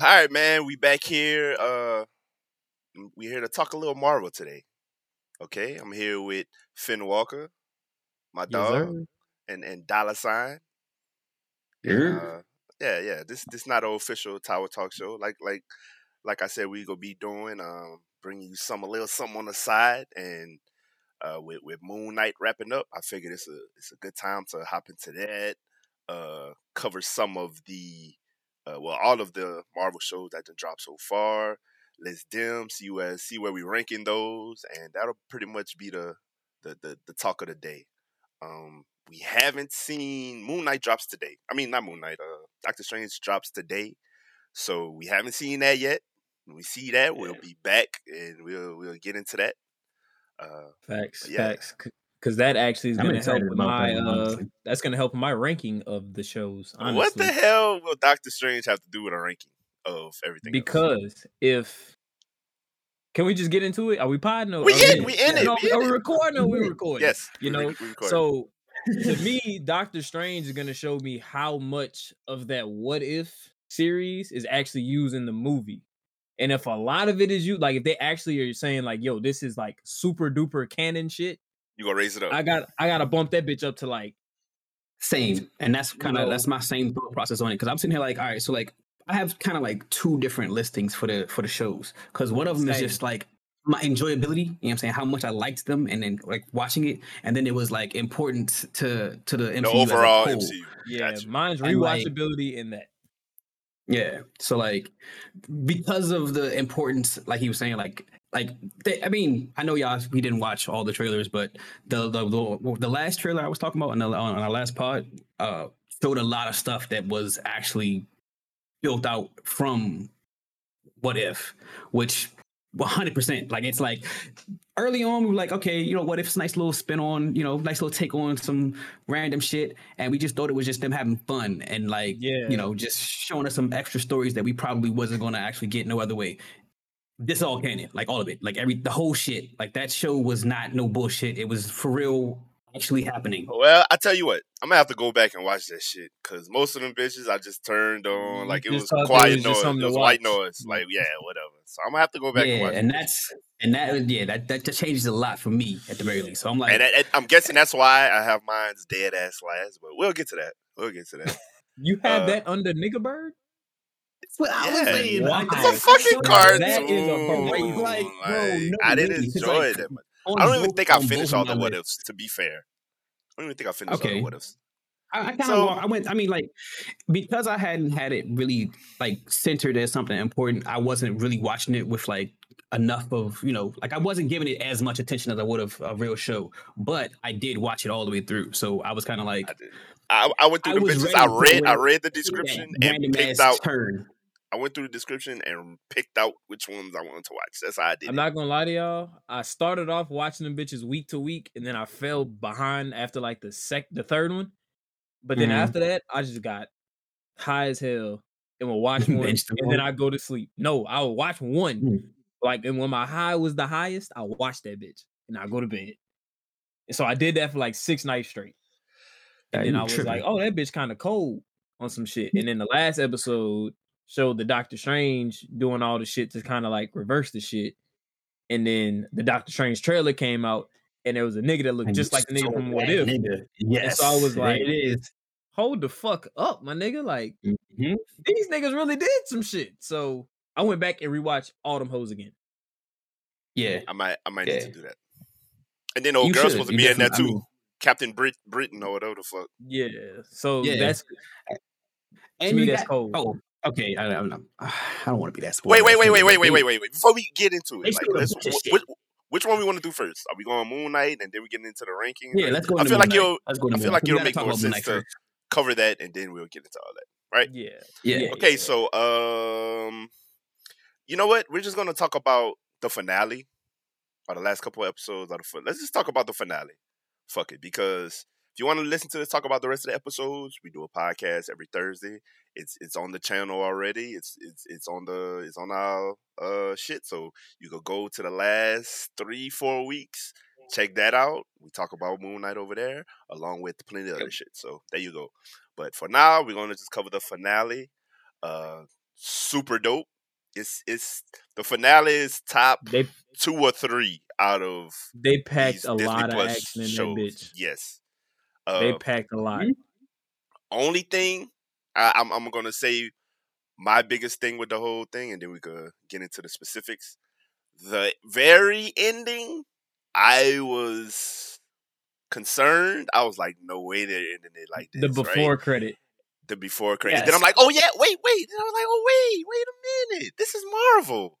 All right, man. We back here. Uh, we here to talk a little Marvel today. Okay, I'm here with Finn Walker, my Yes, dog, sir. and and Dollar Sign. Yeah. Uh, yeah, yeah. This this not an official Tower Talk show. Like like like I said, we gonna be doing um bringing you some a little something on the side, and uh with with Moon Knight wrapping up, I figured it's a it's a good time to hop into that. Uh, cover some of the uh well all of the Marvel shows that have dropped so far. Let's dim see where see where we ranking those, and that'll pretty much be the the the, the talk of the day. Um, we haven't seen Moon Knight drops today. I mean, not Moon Knight. Uh, Doctor Strange drops today, so we haven't seen that yet. When we see that, we'll be back and we'll we'll get into that. Uh, Facts, Yeah. facts. Because that actually is going to help excited with about my that, uh, that's going to help my ranking of the shows. Honestly. what the hell will Doctor Strange have to do with a ranking of everything? else? Because if can we just get into it? Are we podding? Or, We are in- we in it, No, we in are we recording? Or we recording? yes, you know, we. So to me, Doctor Strange is going to show me how much of that what if series is actually used in the movie. And if a lot of it is you, like if they actually are saying like, "Yo, this is like super duper canon shit," you gonna raise it up. I got I got to bump that bitch up to like Same. And that's kind of know- that's my same thought process on it. Cause I'm sitting here like, all right, so like I have kind of like two different listings for the for the shows. Cause one of them is just like my enjoyability, you know what I'm saying, how much I liked them and then like watching it. And then it was like important to to the MCU. the as a overall. MCU. yeah, Gotcha. mine's And, like- rewatchability in that. Yeah. So like because of the importance, like he was saying, like like they, I mean, I know y'all we didn't watch all the trailers, but the the the, the last trailer I was talking about on, the, on our last pod uh showed a lot of stuff that was actually built out from what if, which 100% like it's like early on we were like okay you know what if it's a nice little spin on you know nice little take on some random shit and we just thought it was just them having fun and like Yeah. you know just showing us some extra stories that we probably wasn't going to actually get no other way this all canon like all of it like every the whole shit like that show was not no bullshit it was for real actually happening Well, I tell you what, I'm gonna have to go back and watch that shit because most of them bitches I just turned on like it was thought it quiet was noise, it was white noise. Like yeah, whatever. So I'm gonna have to go back and yeah watch. and that's and that yeah that that just changes a lot for me at the very least so i'm like and, and I'm guessing that's why I have mine's dead ass last. But we'll get to that. We'll get to that. You have Uh, that under Nigga Bird? That's what I was saying. Wow. It's a fucking cartoon. That is a parade. Like, bro, Like, no I didn't enjoy like- it that much. I don't even think I finished all the what ifs. To be fair, I don't even think I finished all the what ifs. I, I kind of So- I went. I mean, like because I hadn't had it really like centered as something important. I wasn't really watching it with like enough of you know like I wasn't giving it as much attention as I would have a real show. But I did watch it all the way through, so I was kind of like I. I, I went through I the bitches. I read. I read the description and picked out. turn. I went through the description and picked out which ones I wanted to watch. That's how I did. I'm it. not gonna lie to y'all. I started off watching them bitches week to week, and then I fell behind after like the sec the third one. But then Mhm. after that, I just got high as hell and will watch one, Binged them and then. I go to sleep. No, I will watch one. Mm. Like, and when my high was the highest, I watch that bitch, and I go to bed. And so I did that for like six nights straight. Yeah, And then you I was tripping. like, oh, that bitch kind of cold on some shit. And then the last episode showed the Doctor Strange doing all the shit to kind of like reverse the shit. And then the Doctor Strange trailer came out, and there was a nigga that looked And just like the nigga from What If. Nigga. Yes, I was like- it is. Hold the fuck up, my nigga. Like, Mhm. these niggas really did some shit. So I went back and rewatched all them hoes again. Yeah, I might. I might need to do that. And then old You girl's should. supposed to You be in there too. I mean- Captain Brit Britain or whatever the fuck. Yeah. So Yeah. that's and me, you that's got- cold. Oh, okay. I, I, don't know. I don't want to be that. Wait, spoiled. wait, wait, That's wait, wait, wait, wait, wait, wait. Before we get into it, like, let's, a bunch of wh- shit. which, which one we want to do first? Are we going Moon Knight and then we getting into the rankings? Yeah, Like, let's go. I feel like you'll I feel Moon like Knight. We it'll make more sense to cover that and then we'll get into all that. Right? Yeah. Yeah. yeah, Okay, yeah. so um, you know what? We're just gonna talk about the finale or the last couple of episodes of the. fin- Let's just talk about the finale. Fuck it, because if you want to listen to this, talk about the rest of the episodes. We do a podcast every Thursday. It's it's on the channel already. It's it's it's on the it's on our uh shit. So you could go to the last three four weeks. Check that out. We talk about Moon Knight over there, along with plenty of other shit. So there you go. But for now, we're gonna just cover the finale. Uh, super dope. It's it's the finale is top They two or three out of they packed a Disney lot of action in shows. that bitch. Yes. They Uh, packed a lot. only thing I, I'm I'm gonna say my biggest thing with the whole thing, and then we could get into the specifics. The very ending, I was concerned. I was like, no way they're ending it like this. The right? before credit. the before credit. Then I'm like, oh yeah, wait, wait. Then I was like, oh wait, wait a minute. This is Marvel.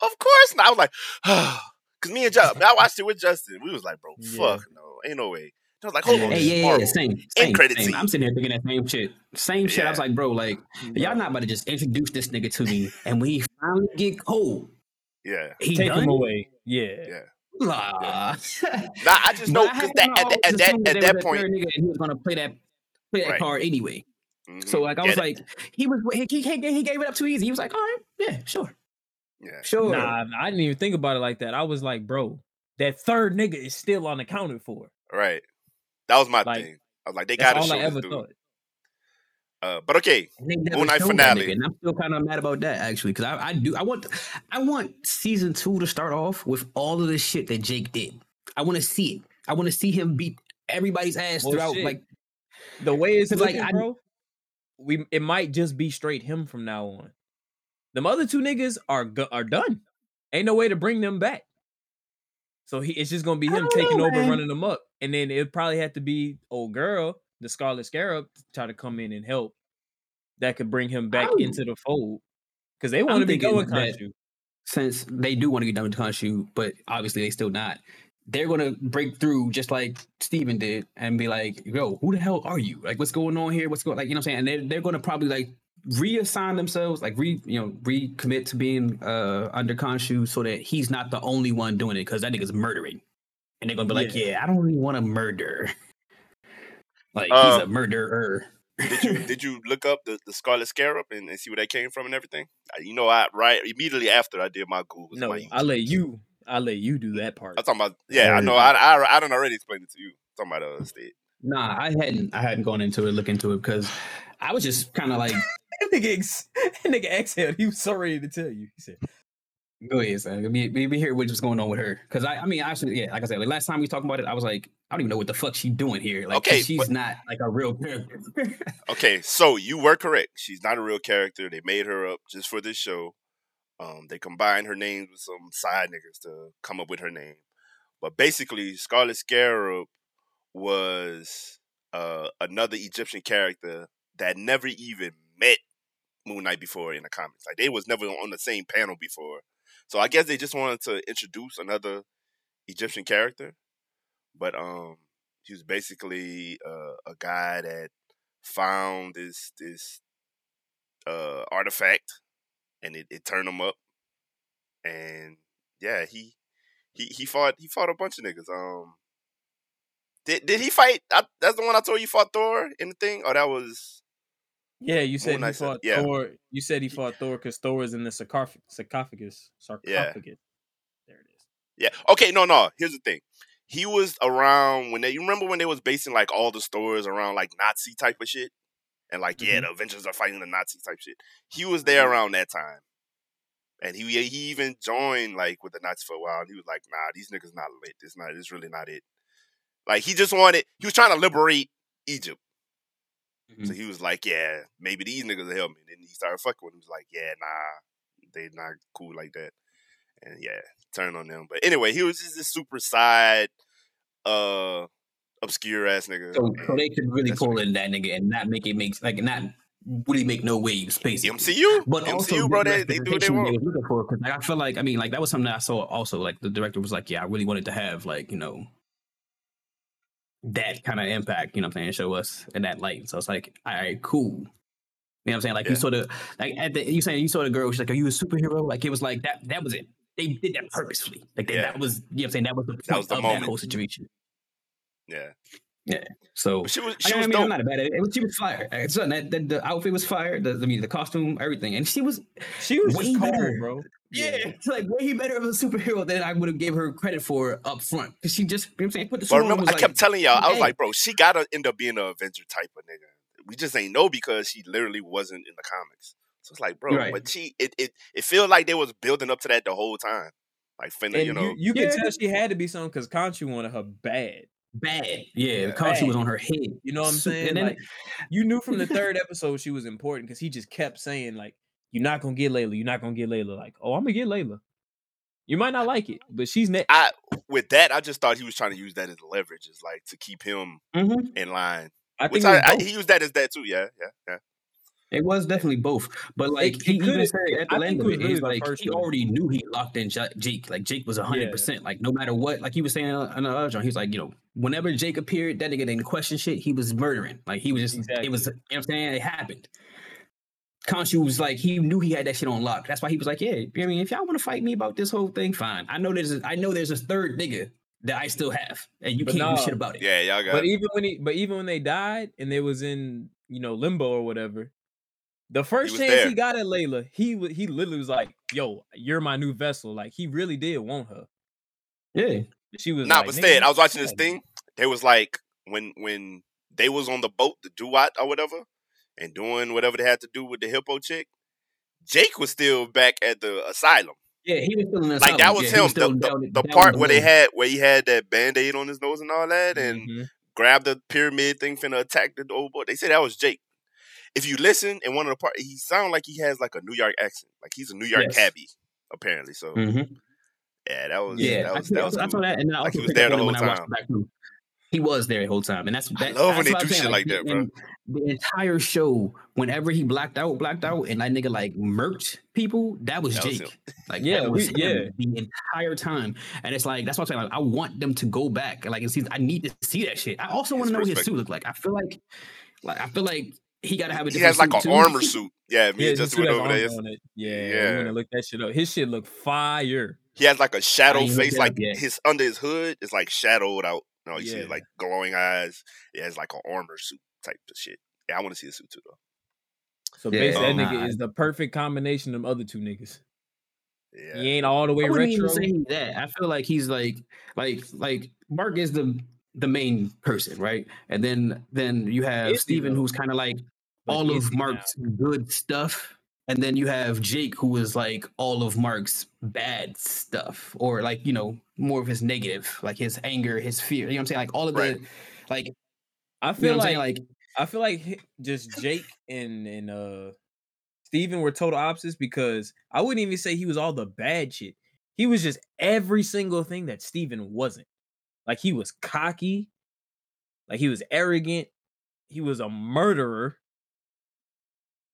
Of course not. I was like, because me and Justin, I watched it with Justin. We was like, bro, Yeah. fuck no, ain't no way. I was like, hold on, Hey, this is yeah, yeah, Marvel. yeah, same, same, credit same. scene. I'm sitting here thinking that same shit. Same shit. I was like, bro, like, y'all not about to just introduce this nigga to me, and we finally get cold, Yeah, he Take done? him away. Yeah. yeah. Nah. Nah, I just know because had that, kinda at, that, at that assumed that was a point, third nigga and he was gonna play that play that Right. card anyway. mhm, So like I was get it. like, he was he, he, he gave it up too easy. He was like, all right, yeah, sure, yeah, sure. Nah, I didn't even think about it like that. I was like, bro, that third nigga is still unaccounted for. right. That was my Like, thing. I was like, they gotta show I ever dude. thought. Uh, but okay, And they Moon Knight finale. and I'm still kind of mad about that actually because I, I do I want I want season two to start off with all of the shit that Jake did. I want to see it. I want to see him beat everybody's ass Well, throughout. shit. Like The way it's 'Cause, like, looking, I- bro, we it might just be straight him from now on. Them other two niggas are are done. Ain't no way to bring them back. So he it's just gonna be him taking know, over, man. running them up, and then it probably had to be old girl, the Scarlet Scarab, to try to come in and help. That could bring him back I'm- into the fold because they want to be going that- Khonshu. since they do want to get done with Khonshu, but obviously they still not. They're gonna break through just like Steven did and be like, "Yo, who the hell are you? Like, what's going on here? What's going like you know what I'm saying?" And they're they're gonna probably like reassign themselves, like re you know recommit to being uh under Khonshu so that he's not the only one doing it because that nigga's murdering, and they're gonna be like, Yeah. "Yeah, I don't really want to murder." Like Uh, he's a murderer. did you did you look up the, the Scarlet Scarab and, and see where that came from and everything? Uh, You know, I right immediately after I did my Google. No, I let you. I let you do that part. I'm talking about. Yeah, I know. I I, I don't already explain it to you. talking about uh, state. Nah, I hadn't I hadn't gone into it, look into it because I was just kind of like. that nigga, ex- that nigga exhaled. He was so ready to tell you. He said, Go ahead, son. Let me, let me hear what's going on with her. Because I, I mean, actually, yeah, like I said, like last time we talked about it, I was like, I don't even know what the fuck she's doing here. Like, Okay, she's but- not like a real character. Okay, so you were correct. She's not a real character. They made her up just for this show. Um, they combined her names with some side niggas to come up with her name. But basically, Scarlet Scarab was uh, another Egyptian character that never even met Moon Knight before in the comics. Like they was never on the same panel before. So I guess they just wanted to introduce another Egyptian character. But um, he was basically uh, a guy that found this this uh artifact and it, it turned him up and yeah he he he fought he fought a bunch of niggas um did did he fight I, that's the one i told you fought thor in the thing or that was "Yeah, you said Moon he Knight said- fought yeah. Thor. You said he fought Thor because Thor is in the sarcoph- sarcophagus. Sarcophagus. There it is. yeah okay no no here's the thing he was around when they you remember when they was basing like all the stories around like nazi type of shit and like yeah Mhm. the avengers are fighting the nazi type shit he was there around that time and he he even joined like with the Nazis for a while. And he was like, "Nah, these niggas not lit. This not. This really not it." Like he just wanted. He was trying to liberate Egypt. So he was like, "Yeah, maybe these niggas will help me." Then he started fucking with him. He was like, "Yeah, nah, they not cool like that." And yeah, turn on them. But anyway, he was just this super side, uh, obscure ass nigga. So, so And they could really pull in that nigga and not make it make like not really make no waves, basically. MCU, But MCU, also, bro, the they, they do what they want. was looking for, 'cause, like, I feel like, I mean, like that was something that I saw also. Like the director was like, "Yeah, I really wanted to have like you know that kind of impact." You know, what I'm saying, show us in that light. So it's like, all right, cool. You know what I'm saying? Like you Yeah. sort of like at the you saying you saw the girl. She's like, "Are you a superhero?" Like it was like that. That was it. They did that purposefully. Like they, Yeah. that was you know what I'm saying. That was the point That was the of moment. that whole situation. Yeah, So but she was I, she mean, was I mean, dope. I'm not bad at it. it was, she was fire. It's something that, that the outfit was fire. The, I mean, the costume, everything, and she was She was Way cold, better. bro. yeah, it's like way better of a superhero than I would have gave her credit for up front because she just you know what I'm saying put the But remember, I was kept telling y'all, I was hey. like, bro, she gotta end up being an Avenger type of nigga. We just ain't know because she literally wasn't in the comics. So it's like, bro, Right. but she it it it feels like they was building up to that the whole time. Like finna, And you know, you, you Yeah. could tell she had to be something because Khonshu wanted her bad. Bad. Yeah, Yeah. the Khonshu was on her head. You know what I'm Su- saying? And then, like, you knew from the third episode she was important because he just kept saying like, "You're not gonna get Layla. You're not gonna get Layla." Like, oh, I'm gonna get Layla. You might not like it, but she's next. I with that I just thought he was trying to use that as leverage, is like to keep him Mhm. in line. I Which think I, I, he used that as that too. Yeah, yeah, yeah. It was definitely both, but like it he even said at the I end of it, really like he one. already knew he locked in Jake. Like Jake was hundred Yeah. percent. Like no matter what, like he was saying uh, on the other joint, he was like, you know, whenever Jake appeared, that nigga didn't question shit. He was murdering. Like he was just, it was, you know, what I'm saying it happened. Khonshu was like, he knew he had that shit on lock. That's why he was like, yeah, I mean, if y'all want to fight me about this whole thing, fine. I know there's, a, I know there's a third nigga that I still have, and you But can't nah. do shit about it. Yeah, y'all got But even when he, but even when they died and they was in, you know, limbo or whatever, the first was chance there. he got at Layla, he he literally was like, "Yo, you're my new vessel." Like he really did want her. Yeah, She was Nah, like, but "Nigga, instead, I was watching this thing. They was like when when they was on the boat, the Duat or whatever, and doing whatever they had to do with the hippo chick. Jake was still back at the asylum. yeah, he was still in the Like that was Yeah, him. still the the, down- the down part the where they had where he had that band aid on his nose and all that, and Mhm. grabbed the pyramid thing finna attack the old boy. They said that was Jake. If you listen in one of the part, he sound like he has like a New York accent, like he's a New York Yes. cabbie, apparently. So Mhm. yeah, that was Yeah, that I, was that was I saw cool. that, and I Like, he was picked there the whole when I watched time. back. He was there the whole time, and that's that, love when they do shit like that, bro. and The entire show, whenever he blacked out, blacked out, and that nigga like murked people, that was That was Jake. him. like Yeah, that was we- yeah. the entire time, and it's like that's what I'm saying. Like, I want them to go back, like and see. I need to see that shit. I also want to know what his perspective. suit look like. I feel like, like I feel like he got to have a He different has like an too. armor suit. Yeah, me Yeah, and Justin went over there. armor. Yeah, Yeah. yeah. want to look that shit up. His shit look fire. He has like a shadow face, like yet. his under his hood is like shadowed out. You know, you see Yeah. like glowing eyes. It has like an armor suit type of shit. Yeah, I want to see a suit too though. So Yeah, basically, that um, nah. nigga is the perfect combination of other two niggas. Yeah, He ain't all the way I wouldn't retro. even say that. I feel like he's like like like Mark is the the main person, right? And then then you have he, Steven who's kind of like But all of he now? Mark's good stuff. And then you have Jake who is like all of Mark's bad stuff. Or like, you know, more of his negative, like his anger, his fear. You know what I'm saying? Like all of Right. the like I you know feel like, saying? Like I feel like just Jake and and uh Steven were total opposites because I wouldn't even say he was all the bad shit. He was just every single thing that Steven wasn't. Like he was cocky, like he was arrogant, he was a murderer.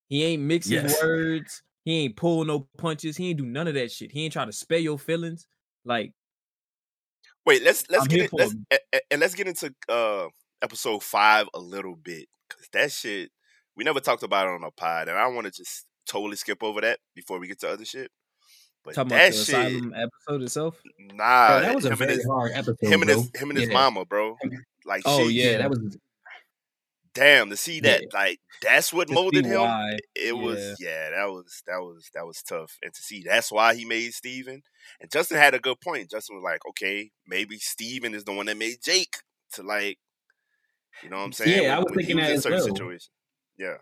He ain't mix his Yes. words, he ain't pull no punches, he ain't do none of that shit. He ain't try to spare your feelings. Like Wait, let's let's I'm get it, let's him. a- a- and let's get into uh episode five a little bit because that shit we never talked about it on a pod, and I want to just totally skip over that before we get to other shit. But talking about that the shit, asylum episode itself. nah, bro, that was a very his hard episode. him and bro. his him and his Yeah. mama, bro. Like, Oh, shit, yeah. that was damn to see that, Yeah. like that's what To molded him. why, It was yeah, that was that was that was tough, and to see that's why he made Steven. And Justin had a good point. Justin was like, okay, maybe Steven is the one that made Jake to like, you know what I'm saying? Yeah, I was When he thinking that in as certain well. situations. Yeah,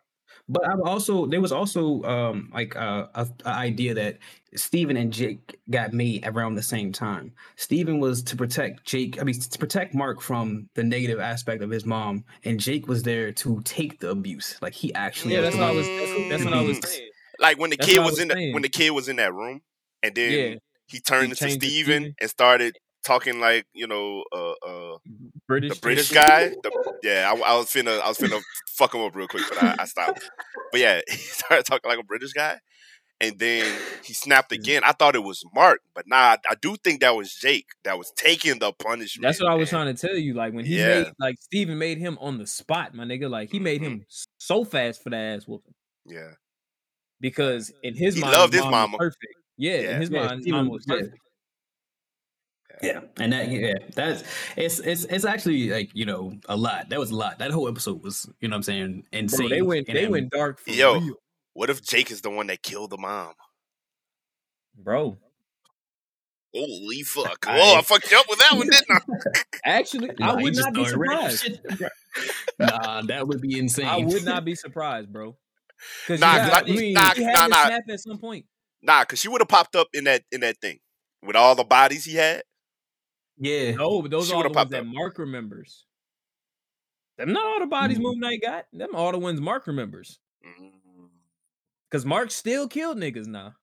But I've also there was also um like uh, a, a idea that Steven and Jake got made around the same time. Steven was to protect Jake, I mean to protect Mark from the negative aspect of his mom, and Jake was there to take the abuse. Like he actually Yeah, that's what I was. That's, that's what I was saying. like when the That's kid was, was in the, when the kid was in that room, and then Yeah, he turned He into changed to Steven Steven. and started talking like you know uh uh British. the British guy. The, yeah, I, I was finna I was finna fuck him up real quick, but I, I stopped. But yeah, he started talking like a British guy, and then he snapped again. I thought it was Mark, but nah, I, I do think that was Jake that was taking the punishment. That's what I was trying to tell you. Like when he Yeah. made, like Steven made him on the spot, my nigga. Like he made Mm-hmm. him so fast for that ass whooping Yeah, because in his He mind, loved his mom was mama. Perfect. Yeah, Yeah. in his Yeah, mind, his mom was yeah. perfect. Yeah, and that yeah, that's it's it's it's actually like you know a lot. That was a lot. That whole episode was you know what I'm saying insane. Bro, they went, and they went dark for Yo. real, what if Jake is the one that killed the mom? bro. Holy fuck! I- Oh, I fucked you up with that one, didn't I? Actually, Nah, I would not be surprised. nah, that would be insane. I would not be surprised, bro. Because Nah, you, 'cause got- I- I mean, nah, he had nah, nah. snap at some point. Nah, cause she would have popped up in that in that thing with all the bodies he had. Yeah. No, but those She are all the would've ones that up. Mark remembers. Them not all the bodies Mm. Moon Knight got. Them all the ones Mark remembers. Cause Mark still killed niggas now.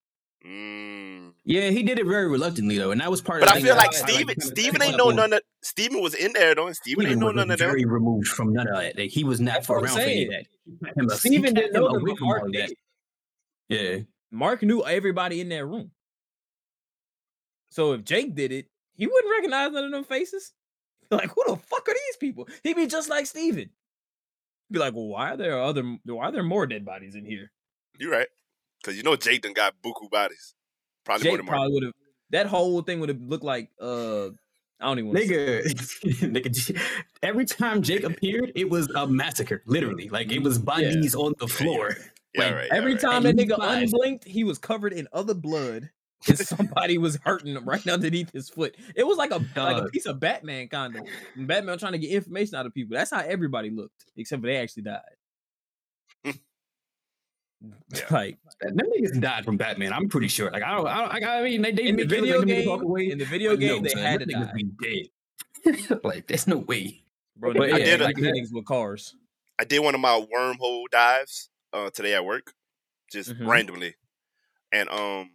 Mm. Yeah, he did it very reluctantly though, and that was part But of. I feel like that I, Steven kinda Steven picked ain't up know on. none of Steven was in there though, and Steven Steven ain't know was none of them. very removed from none of that. Like, he was not That's for around for any of that. He kept him- he Steven didn't know them, away but from Mark all of that. did. Yeah. Mark knew everybody in that room. So if Jake did it, he wouldn't recognize none of them faces. Like, who the fuck are these people? He'd be just like Steven. Be like, well, why are there other why are there more dead bodies in here? You're right. Cause you know Jake done got buku bodies. Probably more Jake than probably would have that whole thing would have looked like uh I don't even want Nigga, nigga, every time Jake appeared, it was a massacre. Literally, like it was bodies on the floor. Yeah, Like, right. yeah, Every right. time that And he nigga unblinked, he was covered in other blood. And somebody was hurting him right underneath his foot. It was like a like a piece of Batman kind of. Batman trying to get information out of people. That's how everybody looked, except for they actually died. Yeah. Like Them niggas died from Batman. I'm pretty sure. Like I don't. I, don't, I mean, they, they in the they look video like them niggas walk game, away, in the video game, no, they son, had to them die. niggas be dead. like there's no way. Bro, But they yeah, did did like a- niggas with cars. I did one of my wormhole dives uh, today at work, just Mhm. randomly, and um,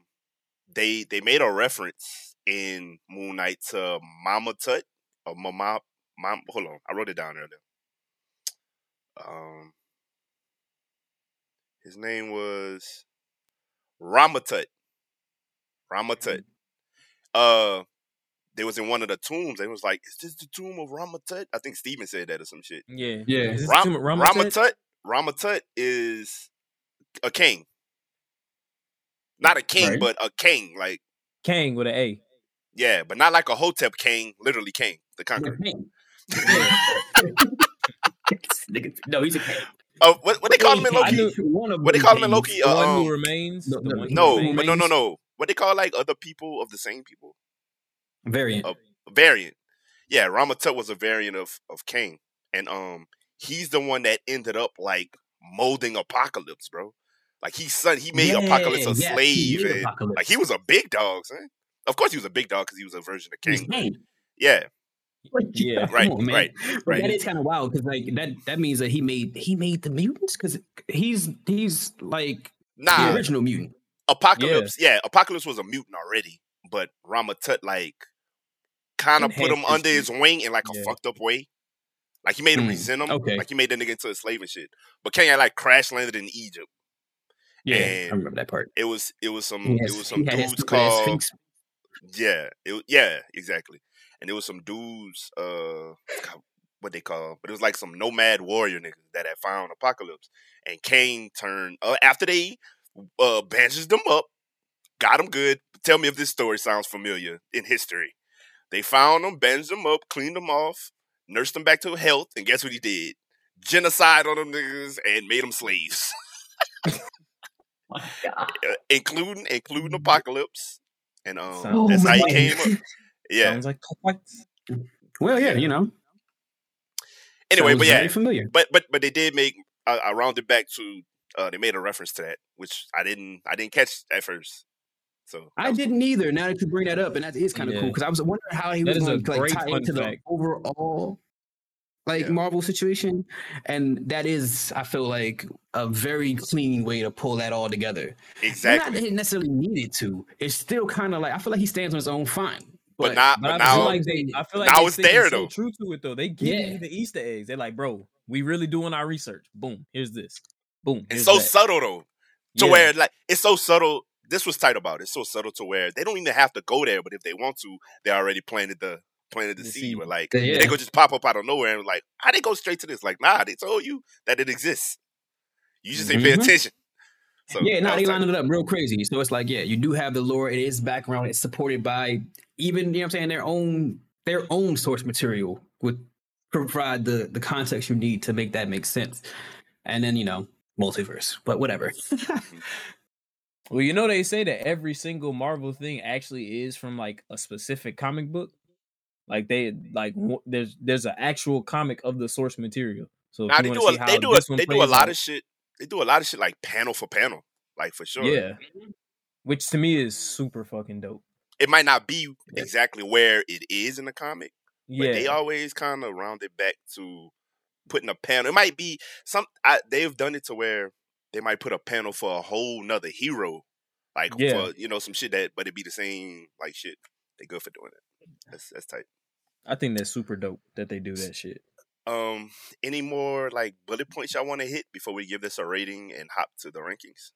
they they made a reference in Moon Knight to Mama Tut or Mama Mom. Hold on, I wrote it down earlier. Um, his name was Ramatut. Ramatut. Uh, they was in one of the tombs. and it was like, "Is this the tomb of Ramatut?" I think Steven said that or some shit. Yeah. Yeah. Is this Ram- Tim- Ramatut? Ramatut, Ramatut is a king. Not a king, Right. but a king. Like, Kang with an A. yeah, but not like a Hotep king, literally Kang, the conqueror. Nigga, no, he's a king. Oh, what, what they call him in Loki? knew one of What they call him in. Loki? The Uh, one um, who remains. no, no, one he who no, remains. but no, no, no. What they call like other people of the same people? Variant. Oh. variant. Yeah, Ramatut was a variant of of Kang, and um, he's the one that ended up like molding Apocalypse, bro. Like he son, he made Apocalypse a Yeah, yes, he slave, and, Apocalypse. like he was a big dog, son. Of course, he was a big dog because he was a version of He's Kang. king. Yeah, Yeah. right, on, right, right. that is kind of wild because like that that means that he made he made the mutants because he's he's like the original mutant. Apocalypse. Yeah. Apocalypse was a mutant already, but Rama Tut like kind of put him Enhanced under his his wing in like a Yeah. fucked up way. Like he made him Mm, resent him. okay. Like he made the nigga into a slave and shit. But Kang had like crash landed in Egypt. Yeah, And- I remember that part. It was it was some He has- it was some he had his dudes called yeah it was, yeah exactly. And it was some dudes uh what they call but it was like some nomad warrior niggas that had found apocalypse and Kane turned uh, after they uh bandaged them up got them good. Tell me if this story sounds familiar in history. They found them bandaged them up cleaned them off nursed them back to health and guess what he did? Genocide on them niggas and made them slaves My God. uh, including including apocalypse and um Sounds- that's Oh, how he came up yeah Sounds like whites. Well, yeah, you know. anyway sounds but yeah very familiar. but but but they did make I, I rounded back to uh they made a reference to that which i didn't i didn't catch at first so I didn't either. Now that you bring that up, and that is kind of Yeah. cool because I was wondering how he That was is a going to like tie fun into the overall like Yeah. Marvel situation, and that is, I feel like, a very clean way to pull that all together. Exactly. Not that he necessarily needed to. It's still kind of like I feel like he stands on his own fine. but, not But but, I feel now like they, I feel like now it's there, so though. True to it though, they give Yeah. you the Easter eggs. They're like, bro, we really doing our research. Boom, here's this. Boom, it's so that. subtle though to Yeah. where like it's so subtle this was tight about it. it's so subtle to where they don't even have to go there but if they want to they already planted the planted the, The seed seed. where like Yeah. they could just pop up out of nowhere and like how they go straight to this like nah they told you that it exists you just ain't pay mm-hmm. attention so yeah, that no, they lined it up real crazy. So it's like, yeah, you do have the lore. It is background. It's supported by even you know what I'm saying their own their own source material would provide the the context you need to make that make sense. And then you know multiverse, but whatever. Well, you know they say that every single Marvel thing actually is from like a specific comic book. Like they like w- there's there's an actual comic of the source material. So Nah, they do a they do a they do a lot out- of shit they do a lot of shit like panel for panel, like for sure. Yeah. Which to me is super fucking dope. It might not be Yeah. exactly where it is in the comic, but Yeah. they always kind of round it back to putting a panel. It might be some. I, they've done it to where they might put a panel for a whole nother hero, like Yeah. for you know some shit that, but it be the same like shit. They good for doing it. That's that's tight. I think that's super dope that they do that shit. Um, any more like bullet points y'all want to hit before we give this a rating and hop to the rankings?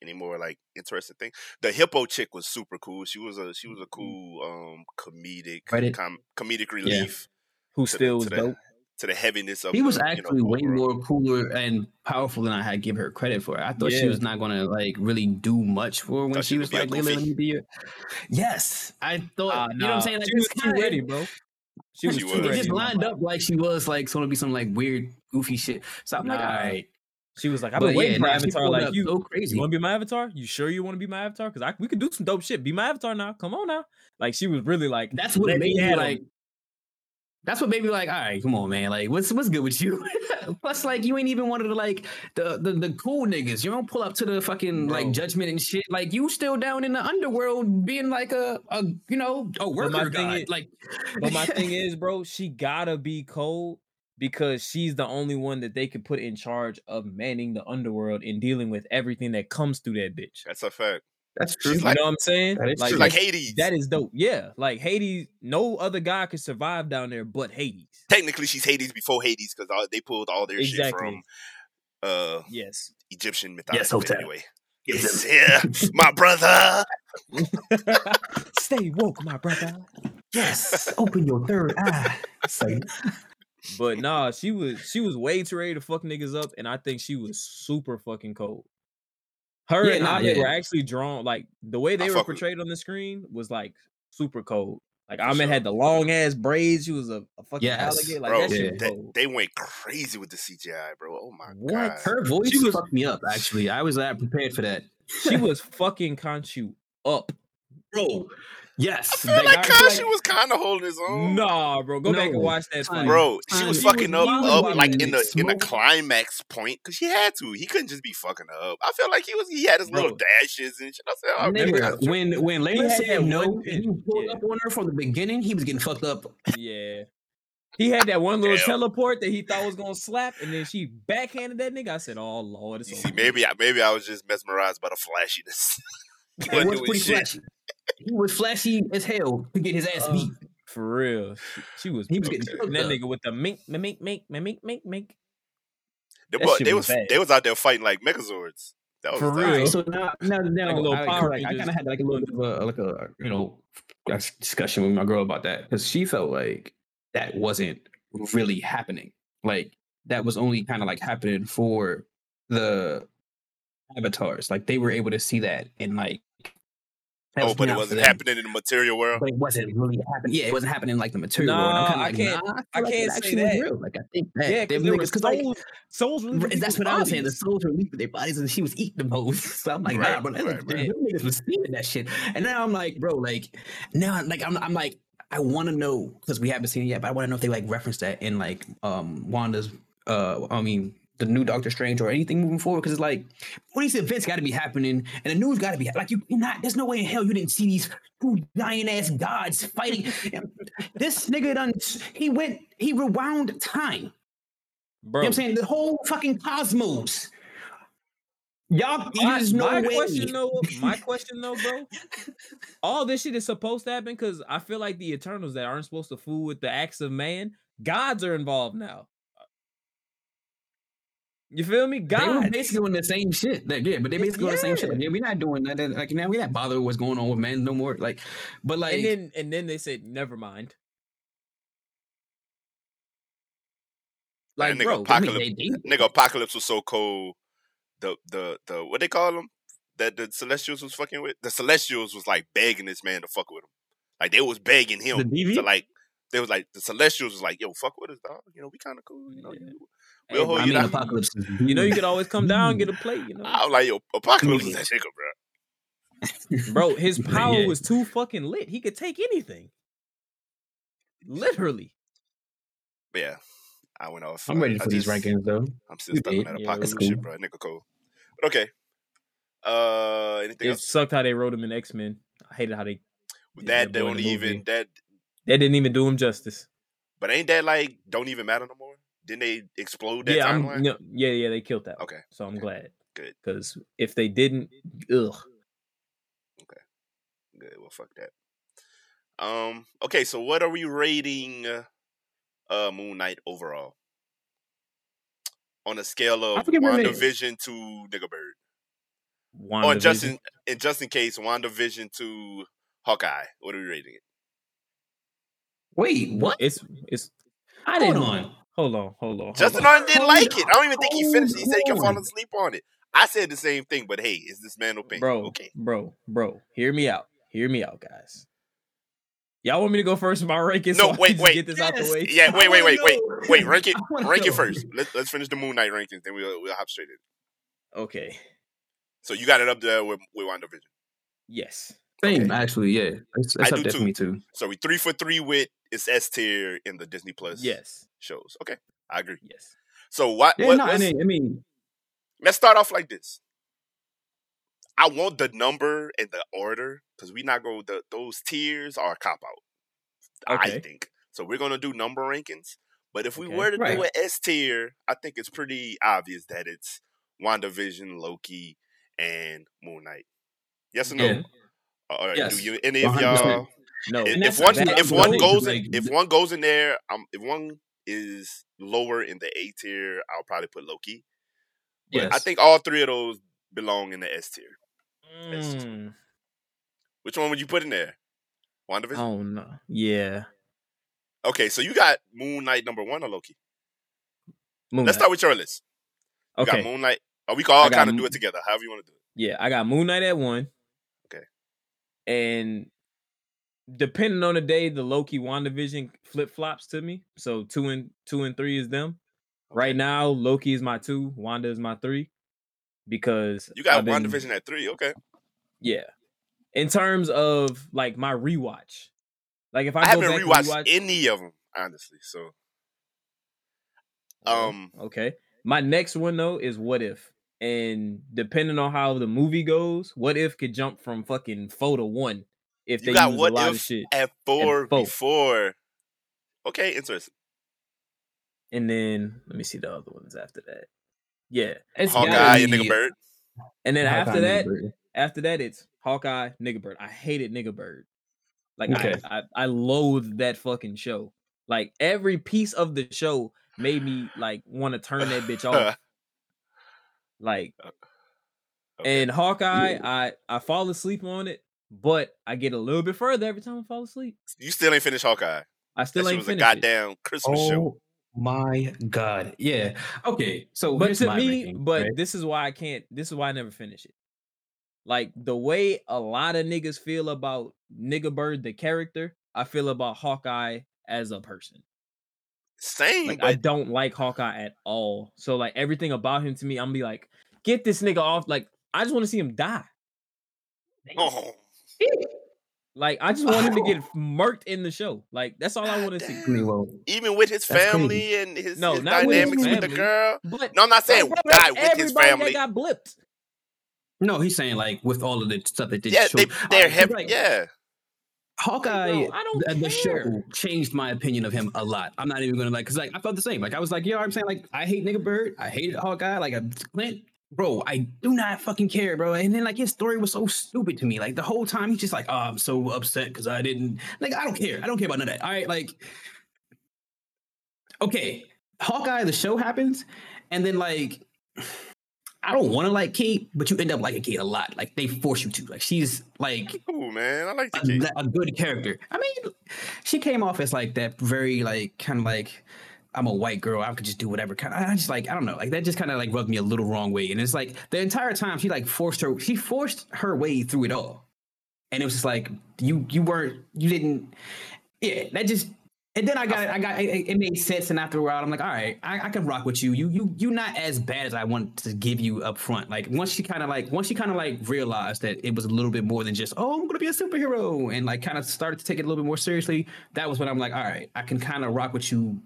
Any more like interesting thing? The hippo chick was super cool. She was a she was a cool um comedic com- comedic relief Who To still was dope. To the heaviness of. He was the, you know, actually way more cooler and powerful than I had given her credit for. I thought she was not gonna like really do much for when Thought she she was was gonna like be a Layla goofy. in the year. Yes, I thought. Ah, you know what I'm saying? Like she was too ready, bro. She was She too was. It ready. just lined up like she was like going to be some like weird goofy shit. So I'm like, all right. She was like, I've But been waiting yeah, for Avatar. Like you, so crazy. you want to be my Avatar? You sure you want to be my Avatar? Because I we could do some dope shit. Be my Avatar now. Come on now. Like she was really like, That's what let made me like. That's what made me like, all right, come on, man. Like, what's what's good with you? Plus, like, you ain't even one of the like the, the the cool niggas. You don't pull up to the fucking Bro. like judgment and shit. Like, you still down in the underworld, being like a a you know a my worker thing is- like, But my thing is, bro, she gotta be cold because she's the only one that they could put in charge of manning the underworld and dealing with everything that comes through that bitch. That's a fact. That's She's You know what I'm saying? Like, She's true. like Hades. that is dope. Yeah, like Hades, no other guy could survive down there but Hades. Technically, she's Hades before Hades because they pulled all their shit from uh Yes. Egyptian mythology. Yes, but Hotep. anyway, yes, yeah, my brother. Stay woke, my brother. yes. Open your third eye. But nah, she was she was way too ready to fuck niggas up, and I think she was super fucking cold. Her Yeah, and nah, Ammit yeah. were actually drawn like the way they I were fuck with- portrayed on the screen was like super cold. Like Ammit sure. had the long ass braids. She was a, a fucking Yes. alligator. Like Bro, that shit yeah. they, they went crazy with the CGI, bro. Oh my What? god. her voice She was- fucked me up. Actually, I was not prepared for that. she was fucking Khonshu up. bro. Yes, I feel Like, like Kashi like- was kind of holding his own. Nah, bro, go back and watch that fight. Bro, she Fine. was He was fucking up, up like in the in the climax point because she had to. He couldn't just be fucking up. I feel like he was. He had his little Bro. dashes and shit. I said, oh, Nigga, God, when when He Layla had said no, and pin. he pulled Yeah. up on her from the beginning. He was getting fucked up. Yeah. He had that one little Damn. teleport that he thought was gonna slap, and then she backhanded that nigga. I said, "Oh lord, it's You see, maybe I maybe I was just mesmerized by the flashiness. He It wasn't was doing pretty shit. flashy. He was flashy as hell to get his ass Uh, beat. for real. She, she was. He was getting and that up. nigga with the mink, mink, mink, mink, mink, mink, mink. They, That but shit they was was bad. they was out there fighting like Megazords. That was For real. Alright, so now, now, now, Like a little I, Power like, I kind of had like a little bit of a like a you know discussion with my girl about that because she felt like that wasn't really happening. Like that was only kind of like happening for the avatars. Like they were able to see that and like. That Oh, but it wasn't happening in the material world. But it wasn't really happening. Yeah, it wasn't happening like the material world. I'm Nah, I can't- Nah, I feel like can't say actually was that. real. Like I think that Yeah, them because niggas- 'cause, like, souls. Souls really. That's what I was saying. The souls were leaving their bodies, and she was eating them hoes. So I'm like, nah, Right, bro, that right, right. niggas was stealing that shit. And now I'm like, bro, like now, like I'm, I'm like, I want to know because we haven't seen it yet, but I want to know if they like reference that in like um Wanda's, uh, I mean, the new Doctor Strange or anything moving forward. Because it's like, all these events got to be happening, and the news got to be like, you, you're not. There's no way in hell you didn't see these two giant ass gods fighting. this nigga done. He went. He rewound time. bro. You know what I'm saying? The whole fucking cosmos. Y'all, My, there's no my way. question though, my question though, bro. All this shit is supposed to happen because I feel like the Eternals that aren't supposed to fool with the acts of man, gods are involved now. You feel me? God. They were basically doing the same shit. Like, yeah, but they basically doing the same shit. Yeah. Like, yeah, we're not doing that. Like now we not bother with what's going on with men no more. Like, but like and then and then they said, never mind. Like, nigga bro, I mean, Apocalypse- they, they, Nigga, Apocalypse was so cold. The the the what they call them that the Celestials was fucking with. The Celestials was like begging this man to fuck with him. Like they was begging him The DV? to like. They was like the Celestials was like, "Yo, fuck with us, dog. You know, we kind of cool. You know, Yeah. you- Hey, we'll bro, hold I you mean, down." apocalypse. you know you could always come down and get a plate. You know, I was like, "Yo, Apocalypse was Yeah. that nigga, bro." bro, his power yeah. was too fucking lit. He could take anything. Literally. But yeah, I went off. I'm ready I for these just- rankings though. I'm still stuck on did. that Yeah, apocalypse that's shit, bro. Nigga cool. But okay. Uh, anything It else? sucked how they wrote him in X Men. I hated how they That that boy in don't the even that. that didn't even do him justice. But ain't that like don't even matter no more? Didn't they explode that yeah, timeline? I'm, no, yeah, yeah, they killed that. one. Okay, so I'm okay. glad. Good. because if they didn't, ugh. Okay, good. Well, fuck that. Um. Okay. So, what are we rating uh, uh Moon Knight overall on a scale of forget what it is. WandaVision to Nigga Bird? Or WandaVision. just in, in just in case, WandaVision to Hawkeye. What are we rating it? Wait, what? It's it's. I Hold didn't. on. Hold on. Hold on. hold Justin on. Arden didn't Hold like it. I don't even think he finished. it. He said he can fall asleep on it. I said the same thing, but hey, is this man opinion? bro, Okay. bro, bro. Hear me out. Hear me out, guys. Y'all want me to go first with my rankings? No, so wait, wait. Get this out the way. Yeah, wait, wait, wait, wait, wait. Rank it, I wanna rank it first. Let's let's finish the Moon Knight rankings, then we'll we'll hop straight in. Okay. So you got it up there with with WandaVision. Yes. Same, Okay. actually, yeah. It's, I it's up do there too. for me too. So we three for three with it's S tier in the Disney Plus Yes. shows. Okay, I agree. Yes. So what? Yeah, what no, I what's- mean, I mean, let's start off like this. I want the number and the order because we not go. The, those tiers are a cop out. Okay. I think so. We're gonna do number rankings, but if we Okay. were to do Right. an S tier, I think it's pretty obvious that it's WandaVision, Loki, and Moon Knight. Yes or no? Yeah. Or Yes. do you any of 100%. y'all? No. If, And if that's- one if one goes in, if one goes in there, um, if one is lower in the A tier, I'll probably put Loki. But yes. I think all three of those belong in the S tier. Mm, Which one would you put in there? WandaVision? oh no. Yeah. Okay, so you got Moon Knight number one or Loki? Moon Let's Knight. start with your list. You Okay. got Moon Knight. Or we can all kind of do it together, however you want to do it. Yeah, I got Moon Knight at one. Okay. And depending on the day, the Loki WandaVision flip flops to me. So two and two and three is them. Right now, Loki is my two, Wanda is my three. Because You got been- WandaVision at three. Okay. Yeah. In terms of like my rewatch. Like if I, I, go haven't rewatched rewatch- any of them, honestly. So, um, okay. My next one though is what if, and depending on how the movie goes, what if could jump from fucking four to one if you they got use what a lot if of shit, at four four. before. Okay, interesting. and then let me see the other ones after that. Yeah, It's Hawkeye and Nigga Bird. and then Hawkeye after that, after that it's Hawkeye, Nigga Bird. I hated Nigga Bird. Like Okay. I, I, I loathed that fucking show. Like every piece of the show made me like want to turn that bitch off. Like Okay. And Hawkeye, Yeah. I I fall asleep on it, but I get a little bit further every time I fall asleep. you still ain't finished Hawkeye. I still that ain't was a finished it. goddamn Christmas Oh show. my god! Yeah. Okay. So, But to me, ranking, but right? this is why I can't. This is why I never finish it. Like the way a lot of niggas feel about Nigga Bird the character, I feel about Hawkeye as a person. Same, Like I don't like Hawkeye at all. So like everything about him to me, I'm gonna be like, get this nigga off. Like I just want to see him die. oh, Like I just want him to get murked in the show. Like that's all I want to see. I mean, even with his That's family crazy. and his, No, his not with his dynamics with, the girl. But No, I'm not saying Like, die with his family. That got blipped. no, he's saying like with all of the stuff that they Yeah, showed. they, they're Alright, 'cause, heavy. like, yeah, Hawkeye, Bro, I don't the, the show changed my opinion of him a lot. I'm not even gonna like, cause like I felt the same. Like I was like, you know what I'm saying? Like I hate nigga bird. I hated Hawkeye. Like I, Clint, bro, I do not fucking care, bro. And then like his story was so stupid to me. Like the whole time he's just like, oh, I'm so upset because I didn't. Like I don't care. I don't care about none of that. All right, like, okay, Hawkeye, the show happens, and then like. I don't want to like Kate, but you end up liking Kate a lot. Like they force you to. Like she's like oh man. I like a, a good character. I mean, she came off as like that very like kind of like I'm a white girl. I could just do whatever. Kind I just like I don't know. Like that just kind of like rubbed me a little wrong way. And it's like the entire time she like forced her. She forced her way through it all. And it was just like you you weren't you didn't. Yeah, that just. And then I got I got it, it made sense. And after a while, I'm like, all right, I, I can rock with you. You you you not as bad as I want to give you up front. Like once she kind of like once she kind of like realized that it was a little bit more than just oh I'm gonna be a superhero and like kind of started to take it a little bit more seriously. That was when I'm like, all right, I can kind of rock with you